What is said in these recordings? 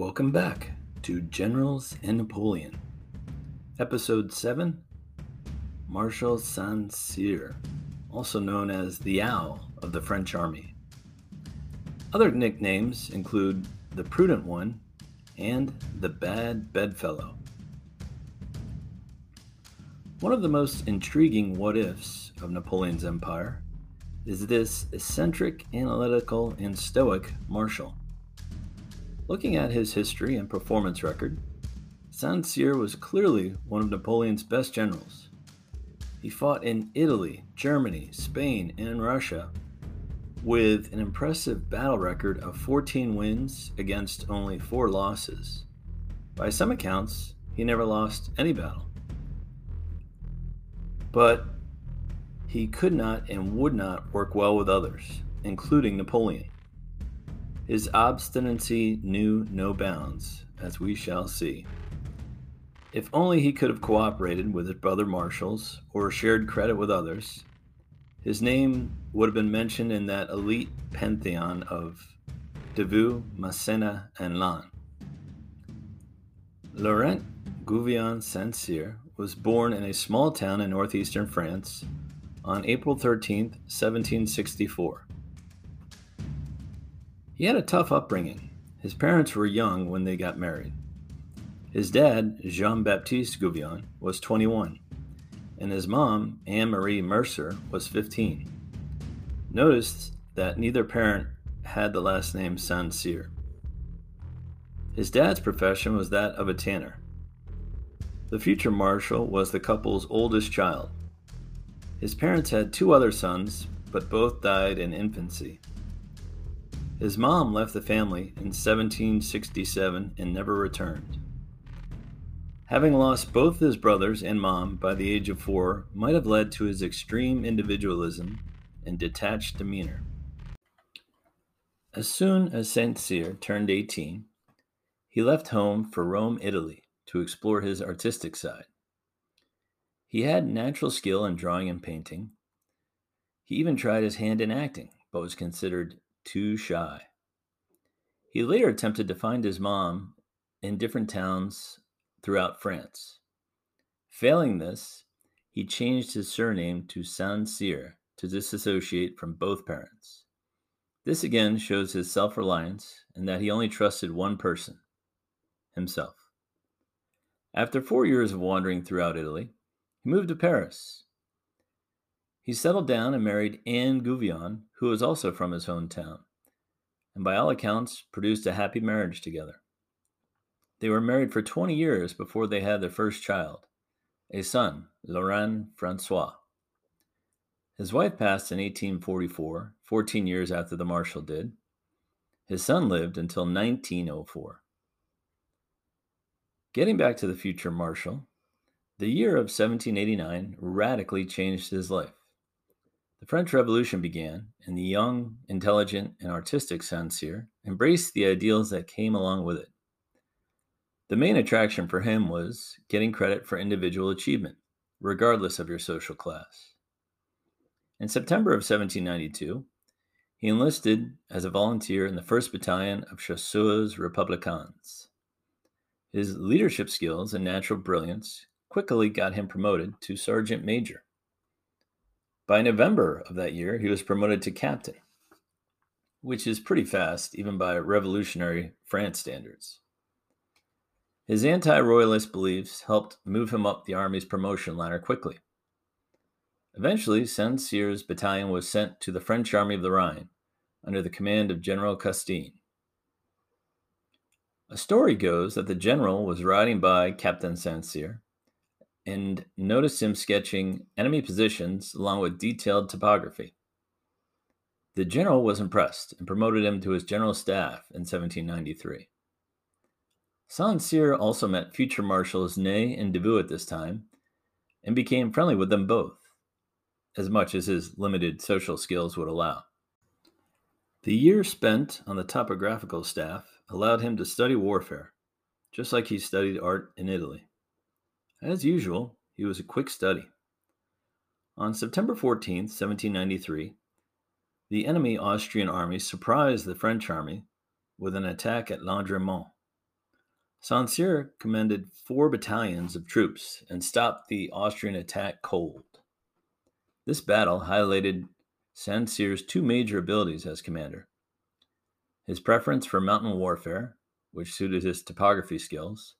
Welcome back to Generals and Napoleon, Episode 7 Marshal Saint Cyr, also known as the Owl of the French Army. Other nicknames include the Prudent One and the Bad Bedfellow. One of the most intriguing what ifs of Napoleon's empire is this eccentric, analytical, and stoic marshal. Looking at his history and performance record, Saint Cyr was clearly one of Napoleon's best generals. He fought in Italy, Germany, Spain, and Russia with an impressive battle record of 14 wins against only 4 losses. By some accounts, he never lost any battle. But he could not and would not work well with others, including Napoleon. His obstinacy knew no bounds, as we shall see. If only he could have cooperated with his brother marshals or shared credit with others, his name would have been mentioned in that elite pantheon of Davout, Massena, and Lannes. Laurent Gouvion Saint Cyr was born in a small town in northeastern France on April 13, 1764. He had a tough upbringing. His parents were young when they got married. His dad, Jean Baptiste Gouvion, was 21, and his mom, Anne Marie Mercer, was 15. Notice that neither parent had the last name Saint Cyr. His dad's profession was that of a tanner. The future marshal was the couple's oldest child. His parents had two other sons, but both died in infancy. His mom left the family in 1767 and never returned. Having lost both his brothers and mom by the age of four might have led to his extreme individualism and detached demeanor. As soon as Saint Cyr turned 18, he left home for Rome, Italy, to explore his artistic side. He had natural skill in drawing and painting. He even tried his hand in acting, but was considered too shy. He later attempted to find his mom in different towns throughout France. Failing this, he changed his surname to Saint Cyr to disassociate from both parents. This again shows his self reliance and that he only trusted one person himself. After four years of wandering throughout Italy, he moved to Paris. He settled down and married Anne Gouvion, who was also from his hometown, and by all accounts produced a happy marriage together. They were married for 20 years before they had their first child, a son, Laurent Francois. His wife passed in 1844, 14 years after the Marshal did. His son lived until 1904. Getting back to the future Marshal, the year of 1789 radically changed his life. The French Revolution began, and the young, intelligent, and artistic Saint Cyr embraced the ideals that came along with it. The main attraction for him was getting credit for individual achievement, regardless of your social class. In September of 1792, he enlisted as a volunteer in the 1st Battalion of Chasseurs Républicains. His leadership skills and natural brilliance quickly got him promoted to sergeant major. By November of that year, he was promoted to captain, which is pretty fast, even by revolutionary France standards. His anti royalist beliefs helped move him up the Army's promotion ladder quickly. Eventually, Saint Cyr's battalion was sent to the French Army of the Rhine under the command of General Custine. A story goes that the general was riding by Captain Saint Cyr and noticed him sketching enemy positions along with detailed topography. The general was impressed and promoted him to his general staff in 1793. Saint Cyr also met future marshals Ney and Davout at this time and became friendly with them both, as much as his limited social skills would allow. The year spent on the topographical staff allowed him to study warfare, just like he studied art in Italy. As usual, he was a quick study. On September 14, 1793, the enemy Austrian army surprised the French army with an attack at Landremont. Saint Cyr commanded four battalions of troops and stopped the Austrian attack cold. This battle highlighted Saint Cyr's two major abilities as commander his preference for mountain warfare, which suited his topography skills,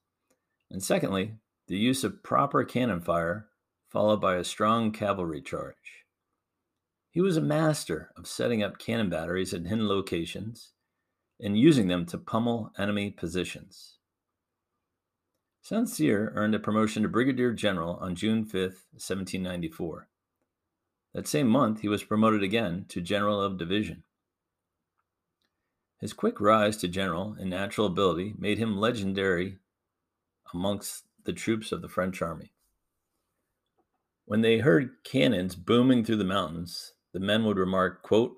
and secondly, the use of proper cannon fire followed by a strong cavalry charge. He was a master of setting up cannon batteries at hidden locations and using them to pummel enemy positions. Saint Cyr earned a promotion to brigadier general on June 5, 1794. That same month, he was promoted again to general of division. His quick rise to general and natural ability made him legendary amongst the troops of the French army. When they heard cannons booming through the mountains, the men would remark, quote,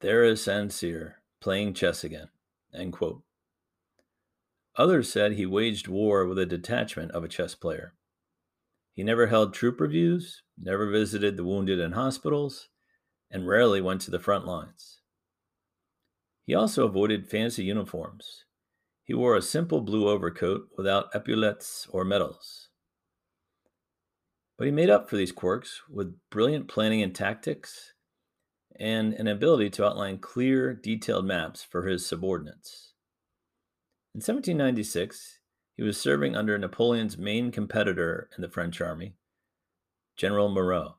There is Cyr playing chess again. End quote. Others said he waged war with a detachment of a chess player. He never held troop reviews, never visited the wounded in hospitals, and rarely went to the front lines. He also avoided fancy uniforms. He wore a simple blue overcoat without epaulets or medals. But he made up for these quirks with brilliant planning and tactics and an ability to outline clear, detailed maps for his subordinates. In 1796, he was serving under Napoleon's main competitor in the French army, General Moreau.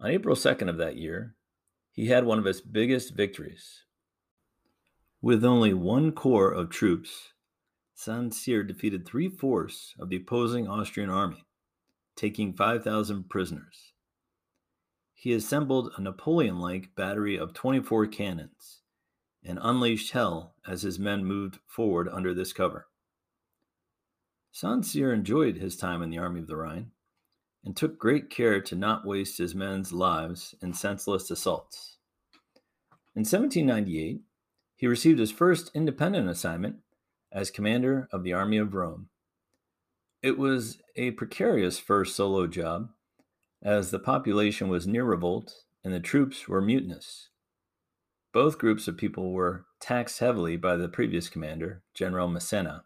On April 2nd of that year, he had one of his biggest victories. With only one corps of troops, Saint Cyr defeated three fourths of the opposing Austrian army, taking 5,000 prisoners. He assembled a Napoleon like battery of 24 cannons and unleashed hell as his men moved forward under this cover. Saint Cyr enjoyed his time in the Army of the Rhine and took great care to not waste his men's lives in senseless assaults. In 1798, he received his first independent assignment as commander of the Army of Rome. It was a precarious first solo job as the population was near revolt and the troops were mutinous. Both groups of people were taxed heavily by the previous commander, General Massena.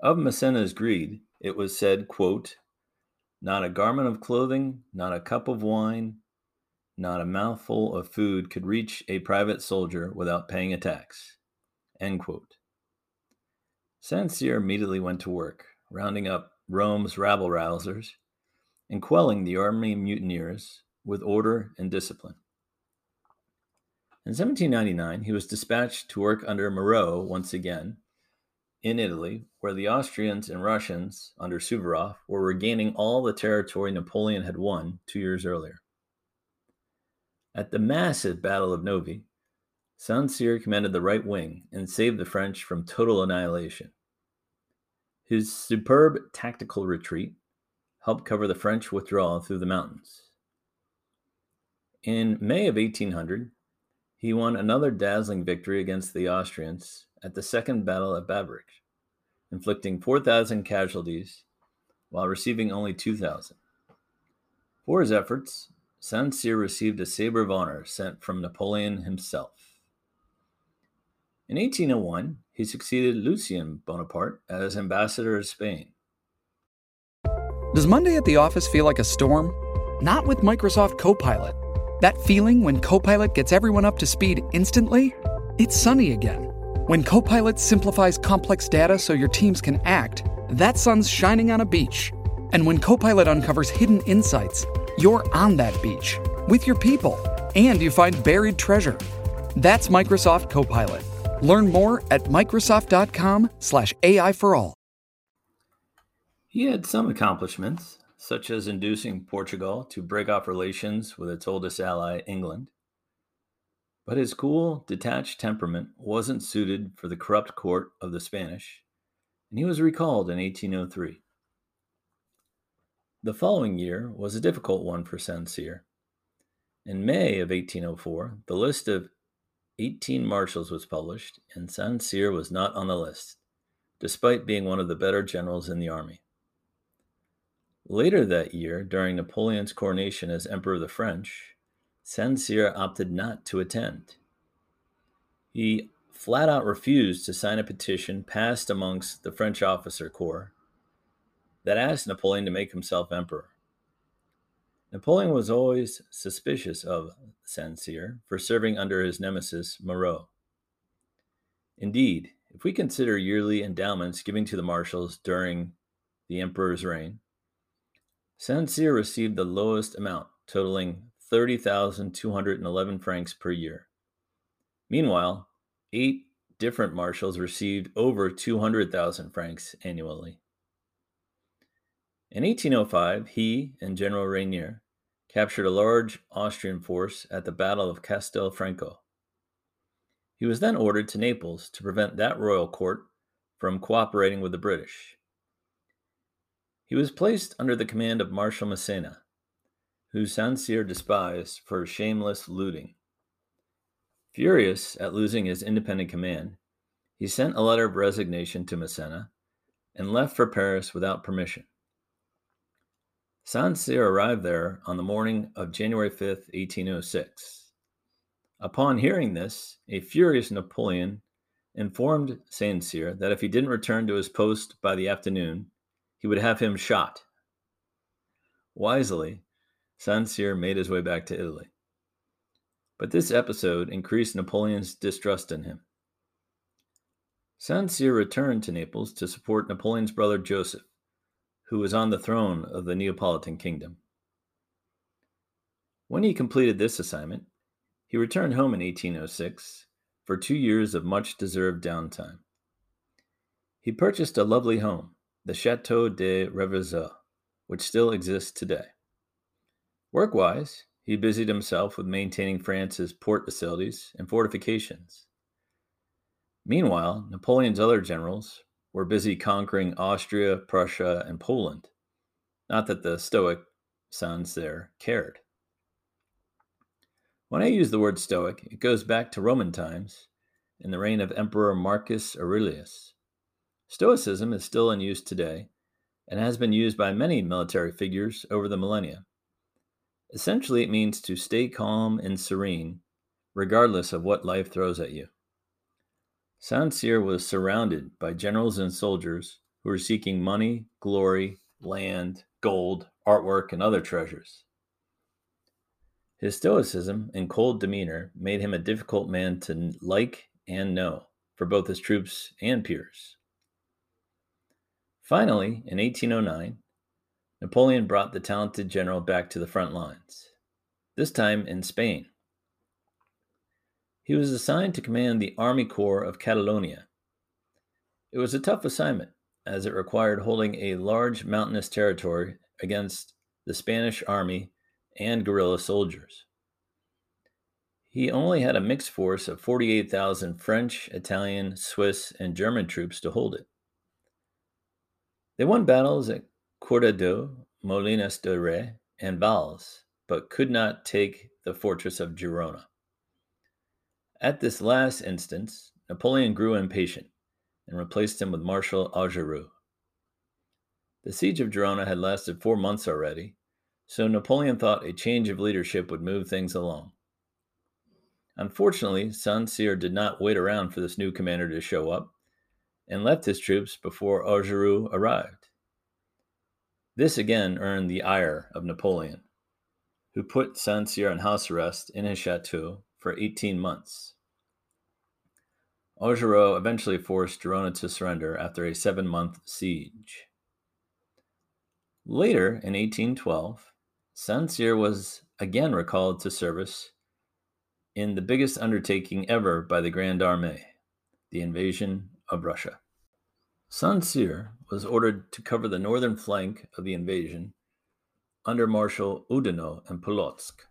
Of Massena's greed, it was said, quote, Not a garment of clothing, not a cup of wine, not a mouthful of food could reach a private soldier without paying a tax. End quote. Saint Cyr immediately went to work, rounding up Rome's rabble rousers and quelling the army mutineers with order and discipline. In 1799, he was dispatched to work under Moreau once again in Italy, where the Austrians and Russians under Suvorov were regaining all the territory Napoleon had won two years earlier. At the massive Battle of Novi, Saint Cyr commanded the right wing and saved the French from total annihilation. His superb tactical retreat helped cover the French withdrawal through the mountains. In May of 1800, he won another dazzling victory against the Austrians at the Second Battle of Biberach, inflicting 4,000 casualties while receiving only 2,000. For his efforts, Saint Cyr received a Sabre of Honor sent from Napoleon himself. In 1801, he succeeded Lucien Bonaparte as ambassador of Spain. Does Monday at the office feel like a storm? Not with Microsoft Copilot. That feeling when Copilot gets everyone up to speed instantly? It's sunny again. When Copilot simplifies complex data so your teams can act, that sun's shining on a beach. And when Copilot uncovers hidden insights, you're on that beach with your people and you find buried treasure. That's Microsoft Copilot. Learn more at Microsoft.com/slash AI for all. He had some accomplishments, such as inducing Portugal to break off relations with its oldest ally, England. But his cool, detached temperament wasn't suited for the corrupt court of the Spanish, and he was recalled in 1803. The following year was a difficult one for Saint Cyr. In May of 1804, the list of 18 marshals was published, and Saint Cyr was not on the list, despite being one of the better generals in the army. Later that year, during Napoleon's coronation as Emperor of the French, Saint Cyr opted not to attend. He flat out refused to sign a petition passed amongst the French officer corps that asked Napoleon to make himself emperor. Napoleon was always suspicious of Saint Cyr for serving under his nemesis Moreau. Indeed, if we consider yearly endowments given to the marshals during the emperor's reign, Saint Cyr received the lowest amount, totaling 30,211 francs per year. Meanwhile, eight different marshals received over 200,000 francs annually. In 1805, he and General Reynier captured a large Austrian force at the Battle of Castelfranco. He was then ordered to Naples to prevent that royal court from cooperating with the British. He was placed under the command of Marshal Massena, who Saint Cyr despised for shameless looting. Furious at losing his independent command, he sent a letter of resignation to Massena and left for Paris without permission. Saint Cyr arrived there on the morning of January 5, 1806. Upon hearing this, a furious Napoleon informed Saint Cyr that if he didn't return to his post by the afternoon, he would have him shot. Wisely, Saint Cyr made his way back to Italy. But this episode increased Napoleon's distrust in him. Saint Cyr returned to Naples to support Napoleon's brother Joseph, who was on the throne of the Neapolitan kingdom. When he completed this assignment, he returned home in 1806 for two years of much deserved downtime. He purchased a lovely home, the Chateau de Reverseaux, which still exists today. Work-wise, he busied himself with maintaining France's port facilities and fortifications. Meanwhile, Napoleon's other generals were busy conquering Austria, Prussia, and Poland. Not that the Stoic Saint Cyr cared. When I use the word Stoic, it goes back to Roman times in the reign of Emperor Marcus Aurelius. Stoicism is still in use today and has been used by many military figures over the millennia. Essentially, it means to stay calm and serene, regardless of what life throws at you. Saint Cyr was surrounded by generals and soldiers who were seeking money, glory, land, gold, artwork, and other treasures. His stoicism and cold demeanor made him a difficult man to like and know for both his troops and peers. Finally, in 1809, Napoleon brought the talented general back to the front lines, this time in Spain. He was assigned to command the Army Corps of Catalonia. It was a tough assignment, as it required holding a large mountainous territory against the Spanish army and guerrilla soldiers. He only had a mixed force of 48,000 French, Italian, Swiss, and German troops to hold it. They won battles at Cardedeu, Molinas de Rey, and Valls, but could not take the fortress of Gerona. At this last instance, Napoleon grew impatient and replaced him with Marshal Augereau. The siege of Gerona had lasted four months already, so Napoleon thought a change of leadership would move things along. Unfortunately, Saint Cyr did not wait around for this new commander to show up and left his troops before Augereau arrived. This again earned the ire of Napoleon, who put Saint Cyr on house arrest in his chateau for 18 months. Augereau eventually forced Gerona to surrender after a seven month siege. Later, in 1812, Saint Cyr was again recalled to service in the biggest undertaking ever by the Grande Armée, the invasion of Russia. Saint Cyr was ordered to cover the northern flank of the invasion under Marshal Oudinot and Polotsk.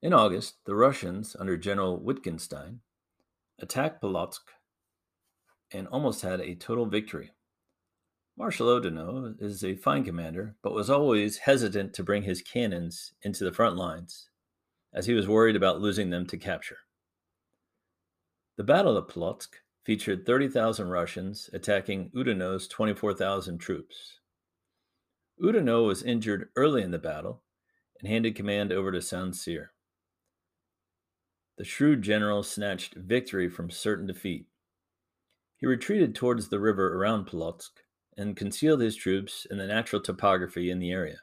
In August, the Russians, under General Wittgenstein, attacked Polotsk and almost had a total victory. Marshal Oudinot is a fine commander, but was always hesitant to bring his cannons into the front lines, as he was worried about losing them to capture. The Battle of Polotsk featured 30,000 Russians attacking Oudinot's 24,000 troops. Oudinot was injured early in the battle and handed command over to Saint Cyr. The shrewd general snatched victory from certain defeat. He retreated towards the river around Polotsk and concealed his troops in the natural topography in the area.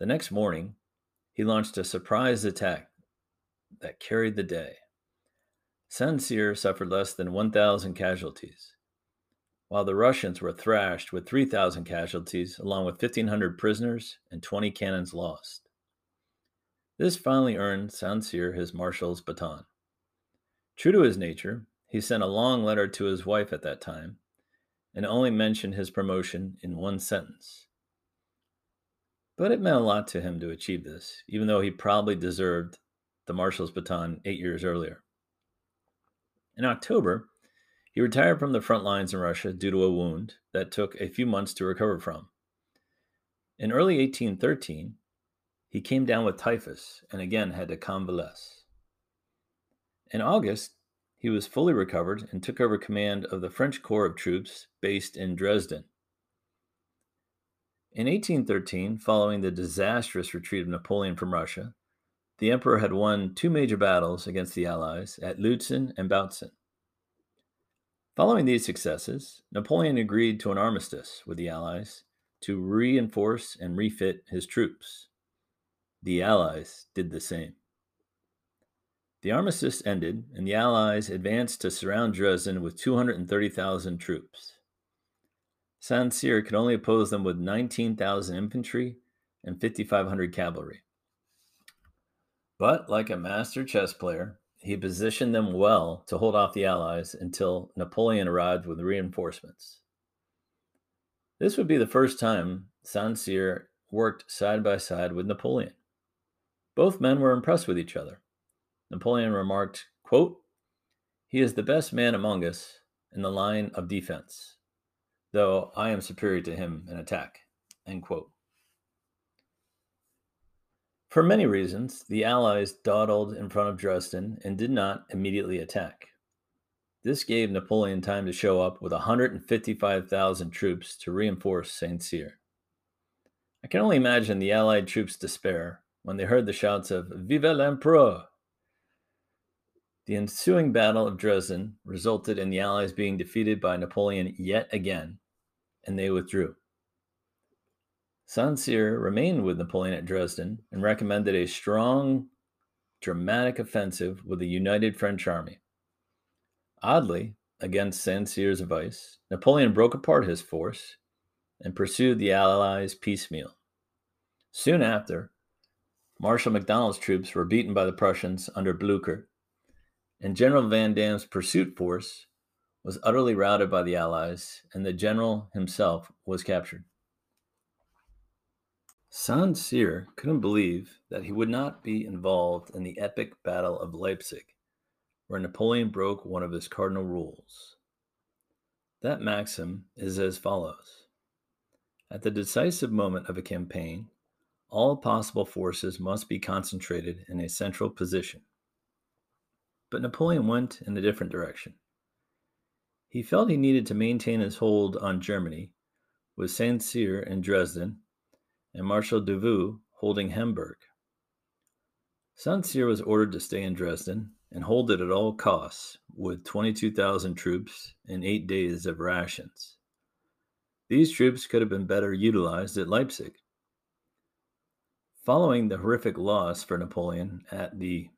The next morning, he launched a surprise attack that carried the day. Saint Cyr suffered less than 1,000 casualties, while the Russians were thrashed with 3,000 casualties, along with 1,500 prisoners and 20 cannons lost. This finally earned Saint Cyr his marshal's baton. True to his nature, he sent a long letter to his wife at that time and only mentioned his promotion in one sentence. But it meant a lot to him to achieve this, even though he probably deserved the marshal's baton eight years earlier. In October, he retired from the front lines in Russia due to a wound that took a few months to recover from. In early 1813, he came down with typhus and again had to convalesce. In August, he was fully recovered and took over command of the French Corps of Troops based in Dresden. In 1813, following the disastrous retreat of Napoleon from Russia, the emperor had won two major battles against the Allies at Lutzen and Bautzen. Following these successes, Napoleon agreed to an armistice with the Allies to reinforce and refit his troops. The Allies did the same. The armistice ended, and the Allies advanced to surround Dresden with 230,000 troops. Saint Cyr could only oppose them with 19,000 infantry and 5,500 cavalry. But, like a master chess player, he positioned them well to hold off the Allies until Napoleon arrived with reinforcements. This would be the first time Saint Cyr worked side by side with Napoleon. Both men were impressed with each other. Napoleon remarked, quote, He is the best man among us in the line of defense, though I am superior to him in attack. End quote. For many reasons, the Allies dawdled in front of Dresden and did not immediately attack. This gave Napoleon time to show up with 155,000 troops to reinforce St. Cyr. I can only imagine the Allied troops' despair when they heard the shouts of Vive l'Empereur! The ensuing Battle of Dresden resulted in the Allies being defeated by Napoleon yet again, and they withdrew. Saint Cyr remained with Napoleon at Dresden and recommended a strong, dramatic offensive with a united French army. Oddly, against Saint Cyr's advice, Napoleon broke apart his force and pursued the Allies piecemeal. Soon after, Marshal MacDonald's troops were beaten by the Prussians under Blucher, and General Vandamme's pursuit force was utterly routed by the Allies, and the general himself was captured. Saint Cyr couldn't believe that he would not be involved in the epic Battle of Leipzig, where Napoleon broke one of his cardinal rules. That maxim is as follows At the decisive moment of a campaign, all possible forces must be concentrated in a central position. But Napoleon went in a different direction. He felt he needed to maintain his hold on Germany, with Saint Cyr in Dresden and Marshal Davout holding Hamburg. Saint Cyr was ordered to stay in Dresden and hold it at all costs, with 22,000 troops and eight days of rations. These troops could have been better utilized at Leipzig. Following the horrific loss for Napoleon at the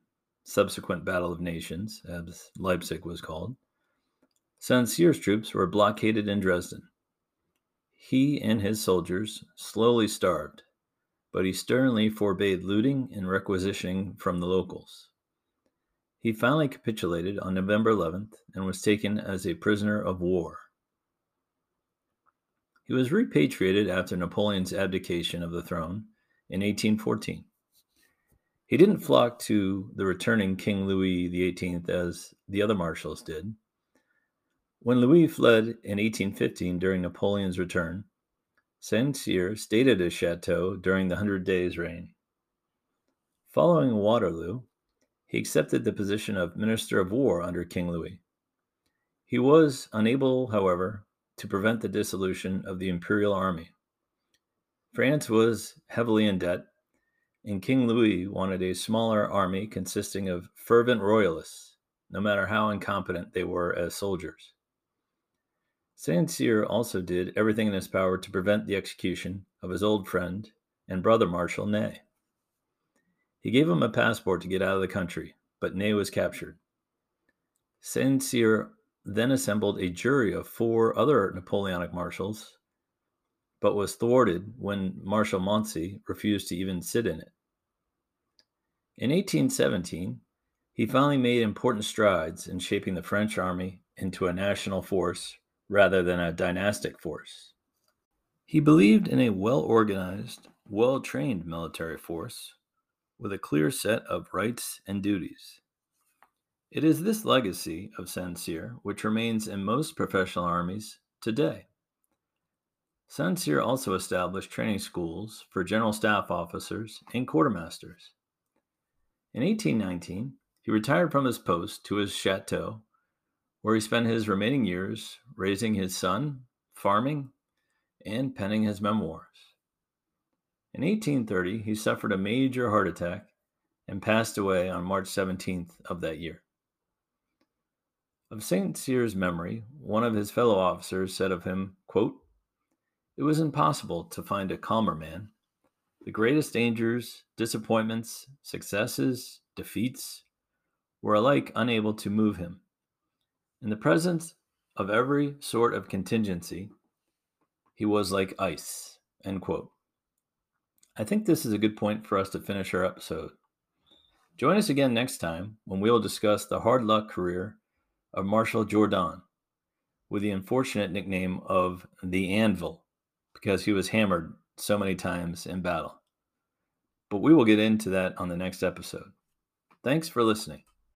subsequent Battle of Nations, as Leipzig was called, Saint Cyr's troops were blockaded in Dresden. He and his soldiers slowly starved, but he sternly forbade looting and requisitioning from the locals. He finally capitulated on November 11th and was taken as a prisoner of war. He was repatriated after Napoleon's abdication of the throne in 1814. He didn't flock to the returning King Louis XVIII as the other marshals did. When Louis fled in 1815 during Napoleon's return, Saint Cyr stayed at his chateau during the Hundred Days' reign. Following Waterloo, he accepted the position of Minister of War under King Louis. He was unable, however, to prevent the dissolution of the imperial army. France was heavily in debt, and King Louis wanted a smaller army consisting of fervent royalists, no matter how incompetent they were as soldiers. Saint Cyr also did everything in his power to prevent the execution of his old friend and brother Marshal Ney. He gave him a passport to get out of the country, but Ney was captured. Saint Cyr then assembled a jury of four other Napoleonic marshals, but was thwarted when Marshal Moncey refused to even sit in it. In 1817, he finally made important strides in shaping the French army into a national force rather than a dynastic force. He believed in a well organized, well trained military force with a clear set of rights and duties. It is this legacy of Saint Cyr which remains in most professional armies today. Saint Cyr also established training schools for general staff officers and quartermasters. In 1819, he retired from his post to his chateau where he spent his remaining years raising his son, farming, and penning his memoirs. In 1830, he suffered a major heart attack and passed away on March 17th of that year. Of St. Cyr's memory, one of his fellow officers said of him, quote, It was impossible to find a calmer man. The greatest dangers, disappointments, successes, defeats were alike unable to move him. In the presence of every sort of contingency, he was like ice. End quote. I think this is a good point for us to finish our episode. Join us again next time when we will discuss the hard luck career of Marshal Jourdan with the unfortunate nickname of the Anvil because he was hammered so many times in battle. But we will get into that on the next episode. Thanks for listening.